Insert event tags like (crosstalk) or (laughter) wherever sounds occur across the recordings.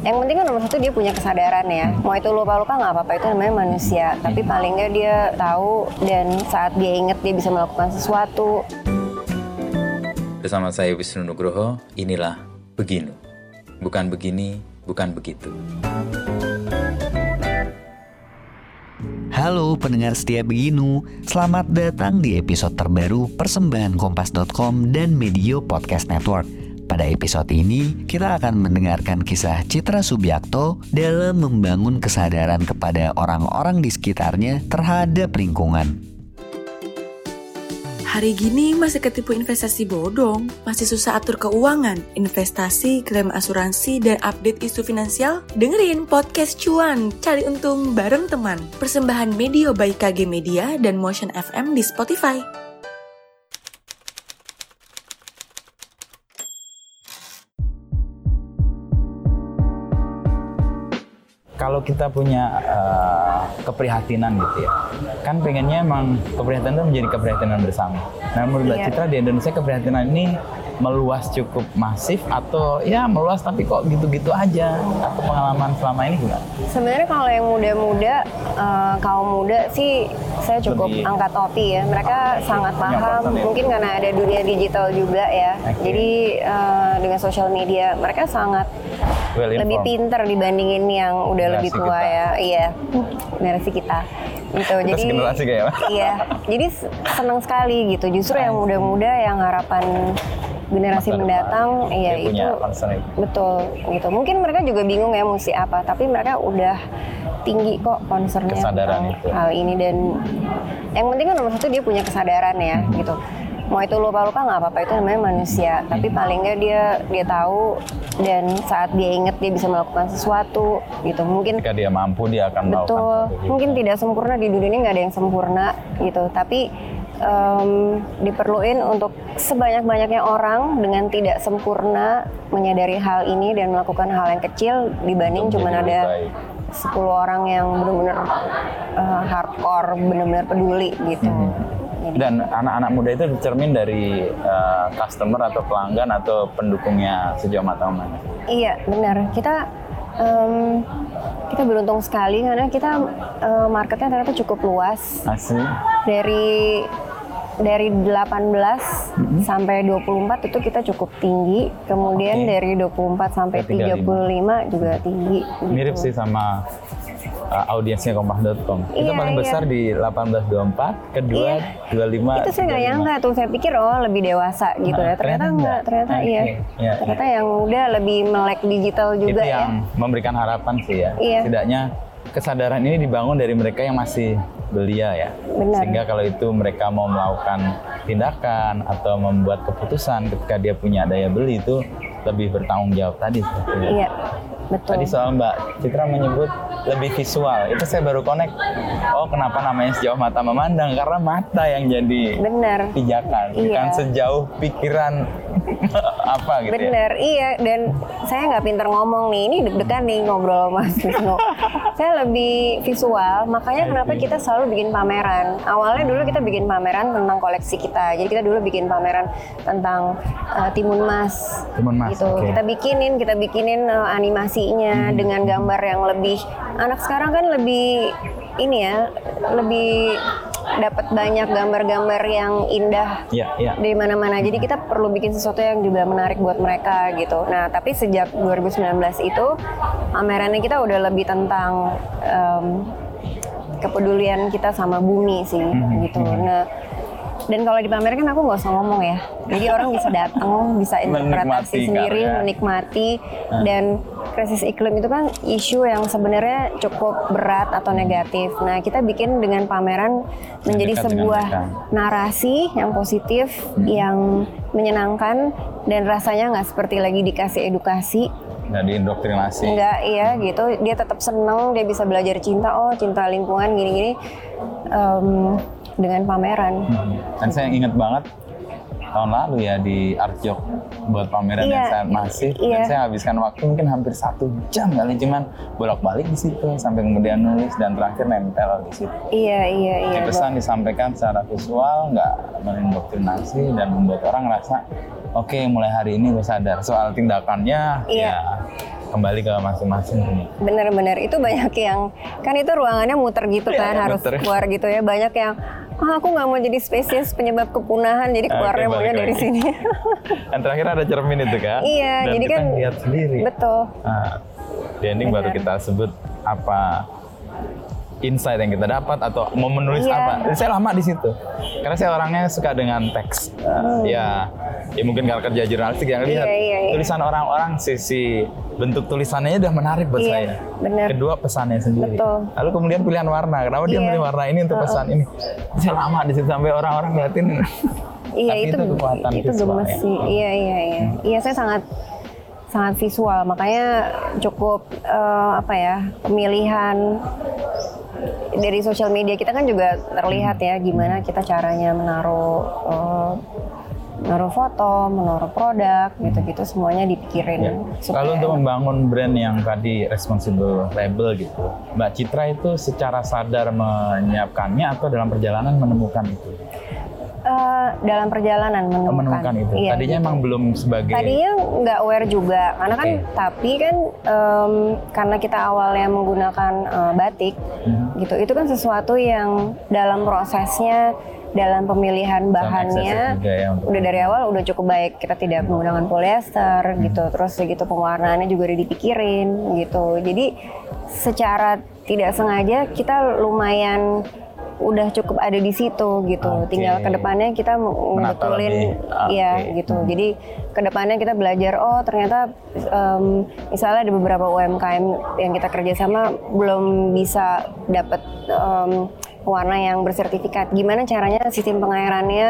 yang penting kan nomor satu dia punya kesadaran ya mau itu lupa-lupa nggak apa-apa itu namanya manusia tapi paling nggak dia tahu dan saat dia inget dia bisa melakukan sesuatu Bersama saya Wisnu Nugroho, inilah Beginu. Bukan begini, bukan begitu. Halo pendengar setia Beginu, selamat datang di episode terbaru persembahan Kompas.com dan Medio Podcast Network. Pada episode ini, kita akan mendengarkan kisah Citra Subiakto dalam membangun kesadaran kepada orang-orang di sekitarnya terhadap lingkungan. Hari gini masih ketipu investasi bodong, masih susah atur keuangan, investasi, klaim asuransi, dan update isu finansial? Dengerin podcast cuan, cari untung bareng teman. Persembahan Medio by KG Media dan Motion FM di Spotify. Kalau kita punya uh, keprihatinan gitu ya, kan pengennya emang keprihatinan itu menjadi keprihatinan bersama. Nah menurut Mbak Iya. Citra di Indonesia keprihatinan ini meluas cukup masif atau ya meluas tapi kok gitu-gitu aja atau pengalaman selama ini gimana? sebenarnya kalau yang muda-muda eh, kaum muda sih saya cukup Lebih- angkat topi ya mereka sangat Punya paham ya. mungkin karena ada dunia digital juga ya Oke. jadi eh, dengan sosial media mereka sangat Well lebih pinter dibandingin yang udah Generasi lebih tua kita. ya. Iya. Generasi kita. Gitu. Kita jadi segenerasi kayak apa? (laughs) iya. Jadi senang sekali gitu. Justru yang muda-muda yang harapan generasi Masa depan. mendatang iya Dia punya itu betul gitu. Mungkin mereka juga bingung ya mesti apa tapi mereka udah tinggi kok concernnya Kesadaran tentang itu. hal ini. Dan yang penting kan nomor satu dia punya kesadaran ya Hmm. gitu mau itu lupa-lupa nggak apa-apa itu namanya manusia tapi Hmm. paling nggak dia dia tahu dan saat dia inget dia bisa melakukan sesuatu gitu mungkin Ketika dia mampu dia akan melakukan Betul, sesuatu gitu. mungkin tidak sempurna di dunia ini nggak ada yang sempurna gitu, tapi em, diperluin untuk sebanyak-banyaknya orang dengan tidak sempurna menyadari hal ini dan melakukan hal yang kecil dibanding cuma ada lebih baik. 10 orang yang benar-benar eh, hardcore, benar-benar peduli gitu. Mhm. Jadi, Dan anak-anak muda itu cermin dari uh, customer atau pelanggan atau pendukungnya sejauh mata mana? Iya, benar. Kita em, kita beruntung sekali karena kita eh, marketnya ternyata cukup luas. Asli. dari dari 18 Mm-hmm. sampai 24 itu kita cukup tinggi. Kemudian Oke. dari 24 sampai Ke 35. 35 juga tinggi. gitu. Mirip sih sama uh, audiensnya kompas.com. itu Iya, paling iya. besar di 1824, kedua Iya. 25. Itu saya nggak nyangka tuh. Saya pikir oh lebih dewasa gitu ya. Nah, Ternyata ternyata enggak. Ternyata Oke, iya. iya, Ternyata yang muda lebih melek digital juga itu ya. yang memberikan harapan sih ya. Iya. Setidaknya kesadaran ini dibangun dari mereka yang masih belia ya. Benar. Sehingga kalau itu mereka mau melakukan tindakan atau membuat keputusan ketika dia punya daya beli itu lebih bertanggung jawab tadi seperti itu. Iya. Betul. Tadi soal Mbak Citra menyebut lebih visual, itu saya baru connect. Oh kenapa namanya sejauh mata memandang? Karena mata yang jadi Benar. pijakan, Iya. bukan sejauh pikiran (laughs) apa gitu ya. Bener, iya. Dan saya nggak pinter ngomong nih. Ini deg-degan nih ngobrol sama Mas Wisnu. (laughs) saya lebih visual, makanya kenapa kita selalu bikin pameran. Awalnya dulu kita bikin pameran tentang koleksi kita. Jadi kita dulu bikin pameran tentang uh, timun mas. Timun mas, Gitu. oke. Kita bikinin, kita bikinin uh, animasinya dengan gambar yang lebih. Anak sekarang kan lebih ini ya, lebih dapat banyak gambar-gambar yang indah Iya, iya. dari mana-mana. Jadi kita perlu bikin sesuatu yang juga menarik buat mereka gitu. Nah, tapi sejak 2019 itu pamerannya kita udah lebih tentang em, kepedulian kita sama bumi sih Hmm, gitu. Nah, dan kalau dipamerkan aku nggak usah ngomong ya. Jadi orang bisa datang, bisa (laughs) interpretasi Menikmati sendiri, karya. menikmati dan krisis iklim itu kan isu yang sebenarnya cukup berat atau negatif. Nah, kita bikin dengan pameran menjadi dekat sebuah narasi yang positif, yang menyenangkan dan rasanya nggak seperti lagi dikasih edukasi, Nggak diindoktrinasi. enggak iya gitu. Dia tetap seneng, dia bisa belajar cinta, oh cinta lingkungan gini-gini em, dengan pameran. Hmm. Dan saya ingat banget tahun lalu ya di Art Jog buat pameran Iya. yang sangat masif. Dan Iya. saya habiskan waktu mungkin hampir satu jam kali cuman bolak-balik di situ sampai kemudian nulis dan terakhir nempel di situ. Iya iya iya. Jadi pesan disampaikan secara visual, nggak mendoktrinasi dan membuat orang ngerasa oke mulai hari ini gue sadar soal tindakannya Iya. ya kembali ke masing-masing. Bener-bener itu banyak yang kan itu ruangannya muter gitu Iya, kan iya, harus muter. keluar gitu ya banyak yang ah aku nggak mau jadi spesies penyebab kepunahan jadi Oke, keluarnya balik maunya dari lagi. sini. (laughs) Dan terakhir ada cermin itu kan. Iya, Dan jadi kita kan- lihat sendiri. Betul. Nah, di ending baru Benar. kita sebut apa insight yang kita dapat atau mau menulis Iya. apa. Dan saya lama di situ. Karena saya orangnya suka dengan teks. Uh, Ya, ya mungkin kalau kerja jurnalistik yang lihat Hmm. Iya, iya, iya. tulisan orang-orang sisi bentuk tulisannya udah menarik buat Iya, saya. benar. Kedua pesannya sendiri. Betul. Lalu kemudian pilihan warna. Kenapa dia Iya. milih warna ini untuk pesan ini? Saya lama di situ sampai orang-orang liatin. Iya itu itu kekuatan itu visual gemes ya. sih. Iya iya iya. Iya saya sangat sangat visual makanya cukup eh, apa ya pemilihan dari sosial media kita kan juga terlihat ya gimana kita caranya menaruh eh, menaruh foto, menaruh produk gitu-gitu semuanya dipikirin. Ya. supaya- Kalau untuk membangun brand yang tadi responsible label gitu, Mbak Citra itu secara sadar menyiapkannya atau dalam perjalanan menemukan itu? Dalam perjalanan menemukan, Menemukan itu. Iya, Tadinya gitu. emang belum sebagai Tadinya nggak aware juga, karena kan Oke. tapi kan em, karena kita awalnya menggunakan eh, batik, Mhm. gitu, itu kan sesuatu yang dalam prosesnya, dalam pemilihan bahannya, ya udah dari awal udah cukup baik. Kita tidak menggunakan polyester, Mhm. gitu, terus gitu pewarnaannya juga udah dipikirin, gitu. Jadi secara tidak sengaja kita lumayan udah cukup ada di situ gitu. Oke. Tinggal ke depannya kita ngebetulin. Oke. Iya gitu. Jadi ke depannya kita belajar oh ternyata em, misalnya ada beberapa UMKM yang kita kerjasama belum bisa dapat em, warna yang bersertifikat. Gimana caranya sistem pengairannya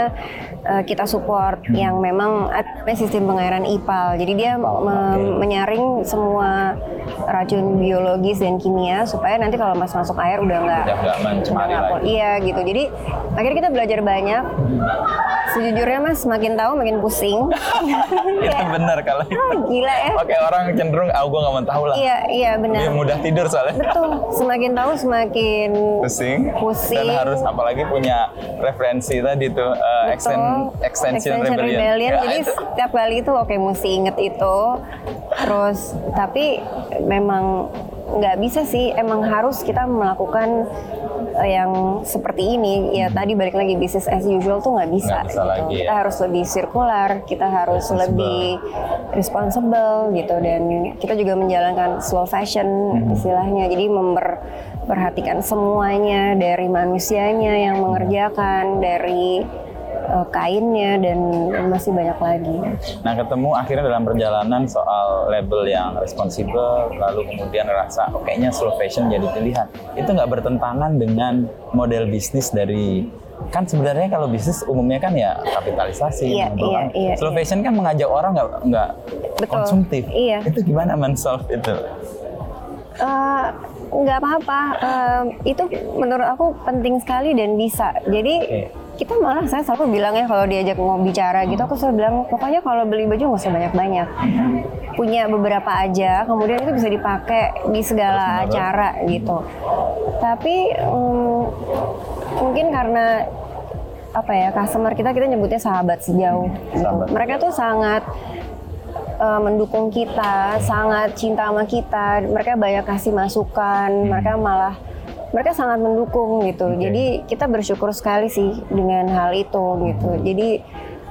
eh, kita support yang memang ada sistem pengairan IPAL. Jadi dia me- menyaring semua racun biologis dan kimia supaya nanti kalau mas masuk air udah nggak Udah nggak mencemari udah nggak lagi. pol- Iya gitu. Jadi akhirnya kita belajar banyak. Sejujurnya mas makin tahu makin pusing. (laughs) itu benar kalau itu. ah, gila ya. Oke orang cenderung ah gue nggak mau tahu lah. Iya iya benar. Lebih mudah tidur soalnya. Betul. Semakin tahu semakin Pusing. Pusing. Dan harus apalagi punya referensi tadi tuh uh, extend, Betul. extension, rebellion. Ya, Jadi itu. setiap kali itu oke mesti inget itu. Terus tapi memang nggak bisa sih. Emang harus kita melakukan yang seperti ini. Ya tadi balik lagi bisnis as usual tuh nggak bisa. Nggak bisa gitu. lagi, ya. Kita harus lebih sirkular. Kita harus Responsible. lebih responsible gitu. Dan kita juga menjalankan slow fashion Hmm. istilahnya. Jadi memperhatikan semuanya dari manusianya yang mengerjakan dari eh, kainnya dan, masih banyak lagi. Nah ketemu akhirnya dalam perjalanan soal label yang responsibel, lalu kemudian rasa oh, kayaknya slow fashion jadi pilihan. Itu nggak bertentangan dengan model bisnis dari kan sebenarnya kalau bisnis umumnya kan ya kapitalisasi. Iya, mengumpulkan. iya, iya, Slow iya. fashion kan mengajak orang nggak nggak konsumtif. Iya. Itu gimana men-solve itu? Nggak apa-apa. Eh, itu menurut aku penting sekali dan bisa. Jadi Oke. Kita malah saya selalu bilangnya kalau diajak mau bicara gitu, aku selalu bilang pokoknya kalau beli baju nggak usah banyak-banyak. Punya beberapa aja, kemudian itu bisa dipakai di segala acara gitu. Tapi mm, mungkin karena apa ya customer kita kita nyebutnya sahabat sejauh gitu. Mereka tuh sangat uh, mendukung kita, sangat cinta sama kita. Mereka banyak kasih masukan, mereka malah mereka sangat mendukung gitu. Oke. Jadi kita bersyukur sekali sih dengan hal itu gitu. Jadi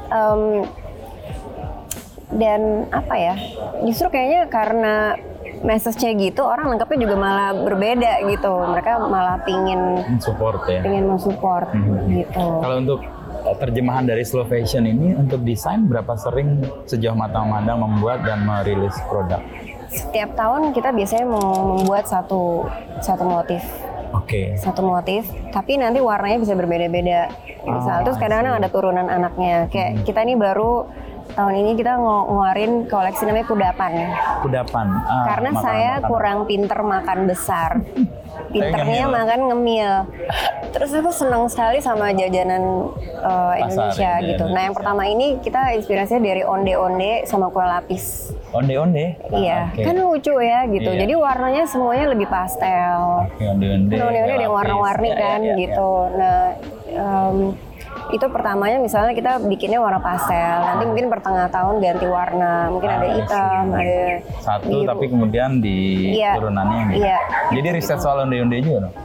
em, dan apa ya? Justru kayaknya karena message-nya gitu orang nangkapnya juga malah berbeda gitu. Mereka malah pingin Support ya. pengen mensupport Mhm. gitu. Kalau untuk terjemahan dari slow fashion ini untuk desain berapa sering sejauh mata memandang membuat dan merilis produk? Setiap tahun kita biasanya mau membuat satu satu motif Oke. satu motif, tapi nanti warnanya bisa berbeda-beda. Misal, Oh, terus kadang-kadang ada turunan anaknya. Kayak kita ini baru tahun ini kita nge- ngeluarin koleksi namanya kudapan. Kudapan. Ah, Karena saya kurang pinter makan besar. (laughs) Pinternya makan ngemil. Terus aku senang sekali sama jajanan uh, Indonesia ini, gitu. Nah yang pertama ini kita inspirasinya dari onde-onde sama kue lapis. Onde-onde. Iya, Ah, oke. kan lucu ya gitu. Iya. Jadi warnanya semuanya lebih pastel. Oke, onde-onde. Onde-onde ada yang warna-warni Ya, kan ya, ya. gitu. Nah, em, itu pertamanya misalnya kita bikinnya warna pastel, nanti mungkin pertengah tahun ganti warna, mungkin ada Ah, I see. hitam, ada Satu biru. tapi kemudian di Iya. turunannya nih. Iya. Jadi riset soal onde-onde juga dong.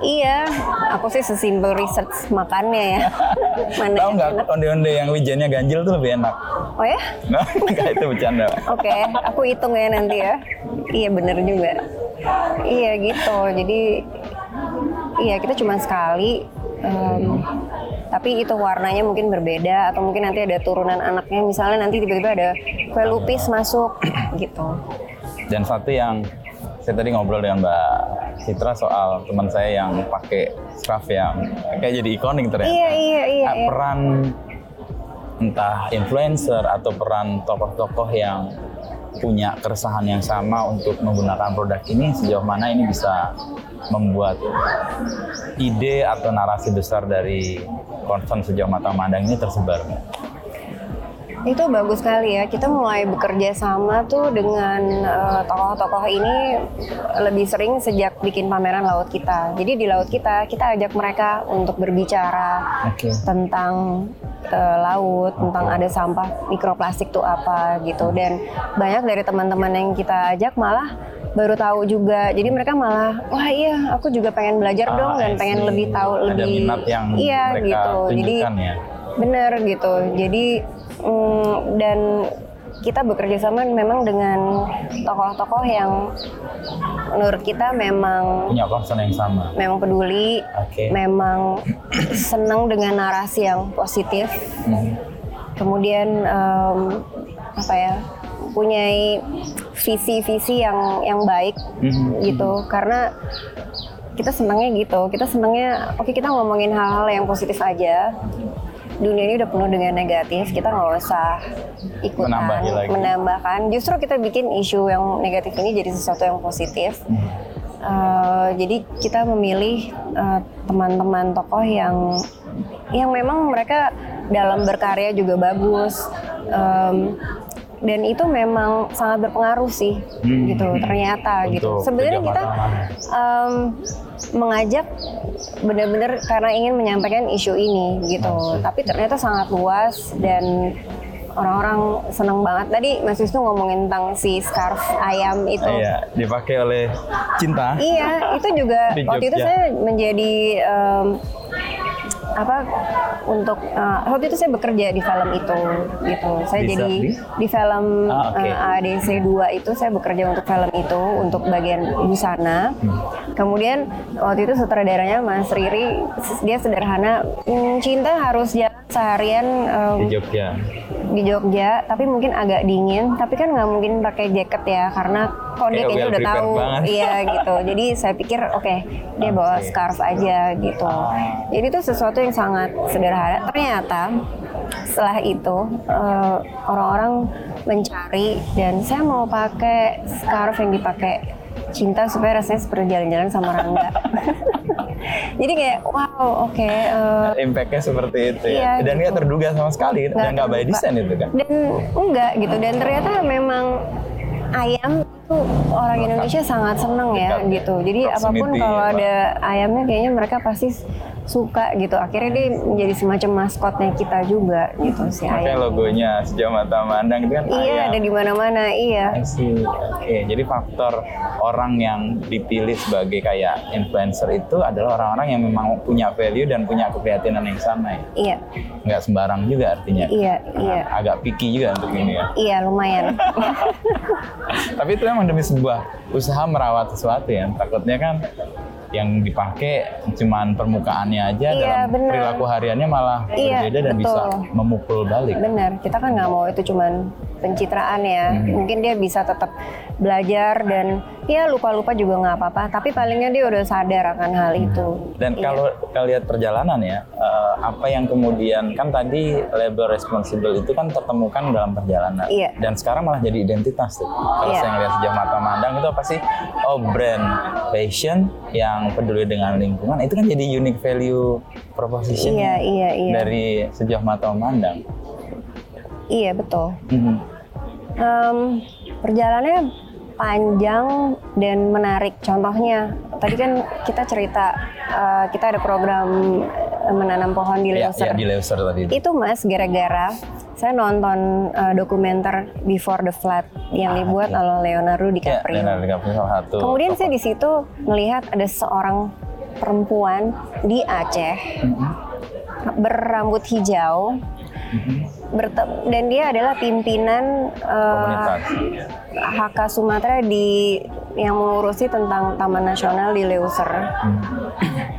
Iya, aku sih sesimpel research makannya ya. (laughs) Mana Tahu nggak onde-onde yang wijennya ganjil tuh lebih enak. Oh ya? (laughs) Nah, itu bercanda. Oke, aku hitung ya nanti ya. Iya bener juga. Iya gitu. Jadi iya kita cuma sekali. Em, tapi itu warnanya mungkin berbeda atau mungkin nanti ada turunan anaknya misalnya nanti tiba-tiba ada kue lupis masuk (clears throat) gitu. Dan satu yang saya tadi ngobrol dengan Mbak Citra soal teman saya yang pakai scarf yang kayak jadi ikonik ternyata. Iya iya iya. Iya. Peran entah influencer atau peran tokoh-tokoh yang punya keresahan yang sama untuk menggunakan produk ini sejauh mana ini bisa membuat ide atau narasi besar dari concern sejauh mata mandang ini tersebar. Itu bagus sekali ya. Kita mulai bekerja sama tuh dengan eh, tokoh-tokoh ini lebih sering sejak bikin pameran laut kita. Jadi di laut kita kita ajak mereka untuk berbicara Oke. tentang eh, laut, tentang ada sampah mikroplastik tuh apa gitu. Dan banyak dari teman-teman yang kita ajak malah baru tahu juga. Jadi mereka malah wah iya aku juga pengen belajar Ah, dong dan pengen lebih tahu Ada lebih minat yang iya mereka gitu. Jadi ya. Bener gitu. Jadi mm, dan kita bekerja sama memang dengan tokoh-tokoh yang menurut kita memang Punya concern yang sama. memang peduli, Oke. memang senang dengan narasi yang positif. Hmm. Kemudian em, apa ya? punya visi-visi yang yang baik Mhm. gitu karena kita senangnya gitu kita senangnya oke kita ngomongin hal-hal yang positif aja dunia ini udah penuh dengan negatif kita nggak usah ikutan Menambahi lagi. menambahkan. Justru kita bikin isu yang negatif ini jadi sesuatu yang positif. Eh, jadi kita memilih eh, teman-teman tokoh yang yang memang mereka dalam berkarya juga bagus. Em, dan itu memang sangat berpengaruh sih Hmm. gitu ternyata gitu Untuk sebenarnya kerja kita em, mengajak benar-benar karena ingin menyampaikan isu ini gitu Masuk. tapi ternyata sangat luas dan orang-orang senang banget tadi Mas Wisnu ngomongin tentang si scarf ayam itu Iya, dipakai oleh cinta. Iya, itu juga waktu itu saya menjadi em, apa untuk eh, waktu itu saya bekerja di film itu gitu. Saya Bisa jadi di? di film Ah, oke. eh, ADC 2 itu saya bekerja untuk film itu untuk bagian busana. Hmm. Kemudian waktu itu sutradaranya Mas Riri dia sederhana, "Hmm, cinta harus jalan seharian em, Di Jogja. di Jogja, tapi mungkin agak dingin. Tapi kan nggak mungkin pakai jaket ya, karena Kayak kayaknya udah tahu, iya gitu. Jadi saya pikir oke dia bawa scarf aja gitu. Jadi itu sesuatu yang sangat sederhana. Ternyata setelah itu eh, orang-orang mencari dan saya mau pakai scarf yang dipakai cinta supaya rasanya seperti jalan-jalan sama Rangga. (laughs) Jadi kayak wow oke. eh, Impactnya seperti itu Iya, ya. Dan nggak gitu. terduga sama sekali. Nggak Dan nggak by design itu kan. dan enggak gitu dan ternyata memang ayam itu orang Indonesia sangat seneng ya Dekat ya. gitu jadi apa pun Proximity, kalau ada ayamnya kayaknya mereka pasti suka gitu akhirnya dia menjadi semacam maskotnya kita juga gitu si Makanya ayam logonya sejauh mata mandang itu kan iya ayam. ada di mana-mana iya I see. Oke, jadi faktor orang yang dipilih sebagai kayak influencer itu adalah orang-orang yang memang punya value dan punya keprihatinan yang sama ya. iya Nggak sembarang juga artinya. iya iya Agak picky juga untuk ini ya. iya lumayan (laughs) Tapi itu memang demi sebuah usaha merawat sesuatu ya. Takutnya kan yang dipakai cuman permukaannya aja Iya, dalam benar. perilaku hariannya malah Iya, berbeda dan bisa betul. memukul balik. Benar, kita kan nggak mau itu cuman pencitraan ya. Hmm. Mungkin dia bisa tetap belajar dan ya lupa-lupa juga nggak apa-apa. Tapi palingnya dia udah sadar akan hal itu. Dan Iya. kalau kita lihat perjalanan ya, eh, apa yang kemudian kan tadi label responsible itu kan tertemukan dalam perjalanan. Iya. Dan sekarang malah jadi identitas tuh. Kalau Iya. saya ngeliat sejauh mata mandang itu apa sih? Oh brand fashion yang peduli dengan lingkungan itu kan jadi unique value proposition Iya, iya, iya. dari sejauh mata memandang. Iya betul. Mhm. Em, perjalanannya panjang dan menarik. Contohnya, tadi kan kita cerita eh, kita ada program eh, menanam pohon di Ya, Leuser. ya, di Leuser tadi. itu. Itu mas gara-gara saya nonton eh, dokumenter Before the Flood yang Ah, dibuat oke. oleh Leonardo Ya, DiCaprio. Leonardo DiCaprio salah satu. Kemudian tokoh. saya di situ melihat ada seorang perempuan di Aceh berambut hijau bertem- dan dia adalah pimpinan eh, komunitas. HK Sumatera di yang mengurusi tentang Taman Nasional di Leuser.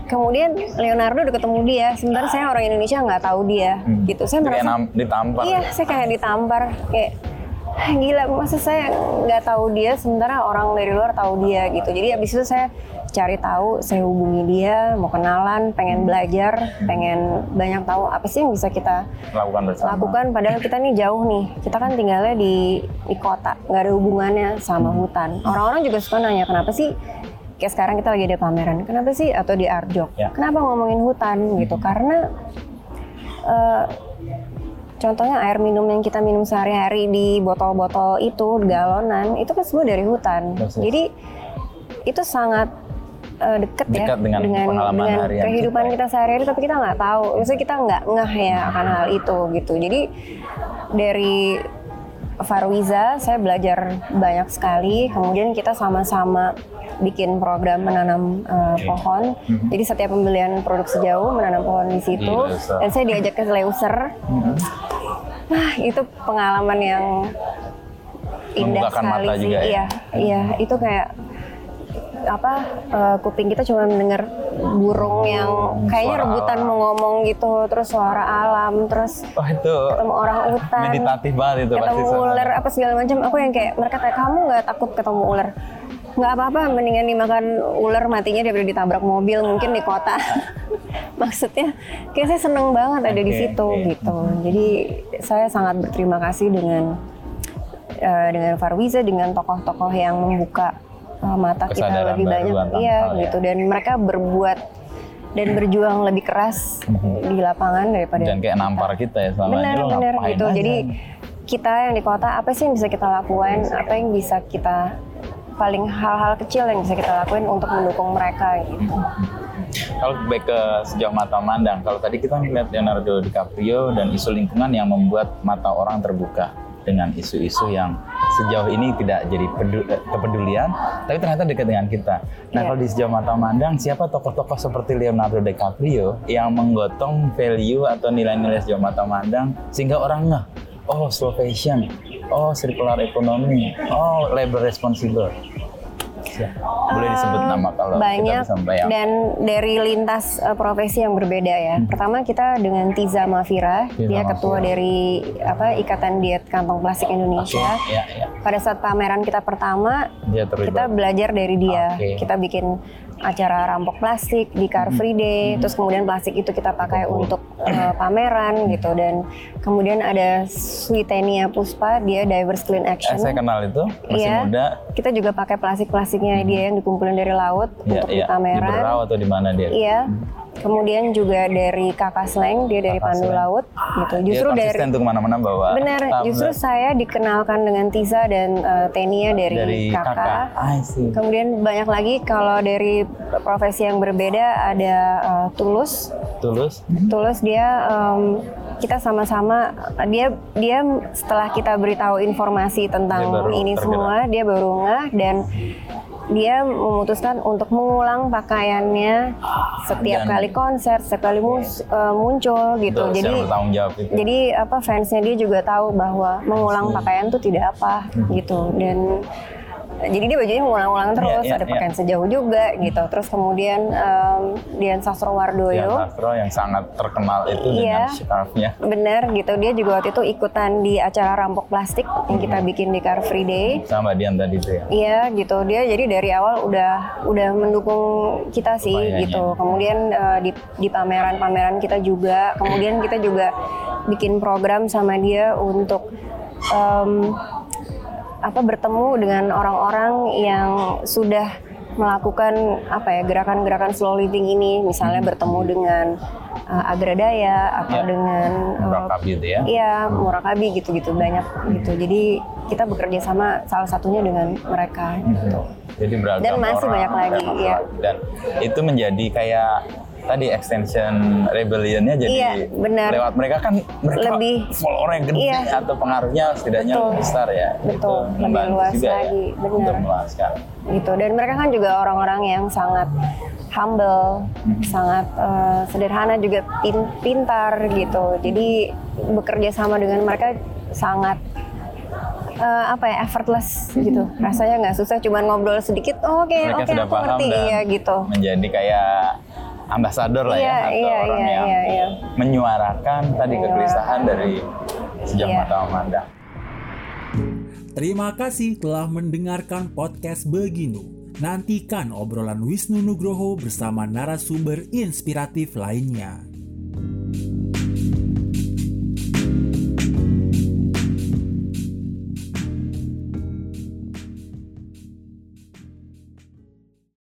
Kemudian Leonardo udah ketemu dia, sebentar saya orang Indonesia nggak tahu dia, Hmm. gitu. Saya kayak merasa, ditampar. iya, saya kayak ditampar, kayak "Ah, (laughs) gila, masa saya nggak tahu dia, sementara orang dari luar tahu dia, gitu. Jadi abis itu saya cari tahu, saya hubungi dia, mau kenalan, pengen belajar, pengen banyak tahu apa sih yang bisa kita Lakukan bersama. lakukan. Padahal kita nih jauh nih kita kan tinggalnya di di kota nggak ada hubungannya sama hutan. Orang-orang juga suka nanya kenapa sih kayak sekarang kita lagi ada pameran? Kenapa sih? Atau di Arjok Ya. kenapa ngomongin hutan? Gitu. Karena eh, contohnya air minum yang kita minum sehari-hari di botol-botol itu galonan itu kan semua dari hutan. Persis. jadi itu sangat eh, deket, ya Dekat dengan pengalaman dengan harian kehidupan kita. kita sehari-hari tapi kita nggak tahu. Maksudnya kita nggak ngeh ya akan hal itu gitu. Jadi dari Farwiza saya belajar banyak sekali. Kemudian kita sama-sama bikin program menanam uh, pohon. Jadi setiap pembelian produk sejauh menanam pohon di situ. Leuser. dan saya diajak ke Leuser Wah, itu pengalaman yang indah Membukakan sekali mata sih. juga ya? Iya, iya, itu kayak apa eh, kuping kita cuma mendengar burung yang kayaknya suara rebutan alam. mau ngomong gitu, terus suara alam, terus Wah itu ketemu orang hutan, meditatif banget itu pasti. ketemu suasana. ular apa segala macam. Aku yang kayak mereka kayak kamu nggak takut ketemu ular? Nggak apa-apa, mendingan dimakan ular matinya daripada ditabrak mobil mungkin di kota. (laughs) Maksudnya, kayak saya seneng banget ada di Oke, situ oke. gitu. Jadi saya sangat berterima kasih dengan eh, dengan Farwiza, dengan tokoh-tokoh yang membuka eh, mata kita lebih banyak, iya ya. gitu. Dan mereka berbuat dan berjuang lebih keras di lapangan daripada. Dan kayak nampar kita ya selama benar ini benar gitu aja? jadi kita yang di kota apa sih yang bisa kita lakukan apa yang bisa kita paling hal-hal kecil yang bisa kita lakuin untuk mendukung mereka gitu Kalau baik ke sejauh mata mandang, kalau tadi kita melihat Leonardo DiCaprio dan isu lingkungan yang membuat mata orang terbuka dengan isu-isu yang sejauh ini tidak jadi eh, kepedulian, tapi ternyata dekat dengan kita. Nah, Iya. kalau di sejauh mata mandang, siapa tokoh-tokoh seperti Leonardo DiCaprio yang menggotong value atau nilai-nilai sejauh mata mandang sehingga orang ngeh, oh slow fashion, oh circular economy, oh labor responsible. Ya, Boleh disebut nama kalau banyak kita bisa dan dari lintas uh, profesi yang berbeda ya. Pertama kita dengan Tiza Mafira, Hmm. Tiza dia ketua Mafira. dari apa Ikatan Diet Kantong Plastik Indonesia. Ya, ya. Pada saat pameran kita pertama, Dia terlibat. kita belajar dari dia. Oke. Kita bikin acara rampok plastik di Car Free Day, terus kemudian plastik itu kita pakai Betul. untuk uh, pameran gitu dan kemudian ada Sweetenia Puspa, dia Divers Clean Eh, Action. saya kenal itu masih Iya. muda. Kita juga pakai plastik-plastiknya dia yang dikumpulin dari laut Iya, untuk iya. di Di pameran. Berau atau di mana dia? Iya. Kemudian juga dari Kakak Sleng, dia dari Kakak Pandu Sleng. Laut gitu. Dia Justru dari konsisten untuk ke mana-mana bawa. Benar, justru saya dikenalkan dengan Tiza dan eh, Tenia dari, dari kakak. kakak. Kemudian banyak lagi kalau dari profesi yang berbeda ada eh, Tulus. Tulus. Tulus dia em, kita sama-sama dia dia setelah kita beritahu informasi tentang Dia ini tergerak. semua dia baru ngeh dan dia memutuskan untuk mengulang pakaiannya setiap Dan- kali konser, setiap kali mus- eh, muncul gitu. Betul, Jadi jawab itu. jadi apa fansnya dia juga tahu bahwa mengulang pakaian tuh tidak apa gitu dan jadi dia bajunya mengulang-ulang terus iya, ada iya. pakaian sejauh juga gitu terus kemudian em, Dian Sastro Dian Wardoyo Sastro yang sangat terkenal itu Iya. dengan scarfnya. bener gitu dia juga waktu itu ikutan di acara rampok plastik yang kita bikin di Car Free Day Sama Dian tadi tuh ya. Iya gitu dia jadi dari awal udah udah mendukung kita sih gitu. Kemudian eh, di di pameran-pameran kita juga. Kemudian kita juga bikin program sama dia untuk em, apa bertemu dengan orang-orang yang sudah melakukan apa ya gerakan-gerakan slow living ini misalnya bertemu dengan eh, agradaya atau Ya. dengan eh, Murakabi itu ya. Iya, murakabi gitu-gitu banyak gitu. Jadi kita bekerja sama salah satunya dengan mereka gitu. Jadi beragam Dan masih orang, banyak lagi, lagi. Dan itu menjadi kayak tadi extension rebellionnya jadi Iya, benar. lewat mereka kan mereka Lebih- followernya gede iya. atau pengaruhnya setidaknya Betul. lebih besar ya Betul, itu lebih luas juga lagi, ya benar. untuk meluaskan gitu dan mereka kan juga orang-orang yang sangat humble sangat eh, sederhana juga pin- pintar gitu jadi bekerja sama dengan mereka sangat eh, apa ya effortless gitu rasanya nggak susah cuman ngobrol sedikit oh, oke mereka oke sudah aku ngerti iya gitu menjadi kayak ambasador lah Iya, ya atau iya, orang iya, yang iya, iya. menyuarakan tadi kegelisahan dari sejak Iya. mata memandang. Terima kasih telah mendengarkan podcast Beginu. Nantikan obrolan Wisnu Nugroho bersama narasumber inspiratif lainnya.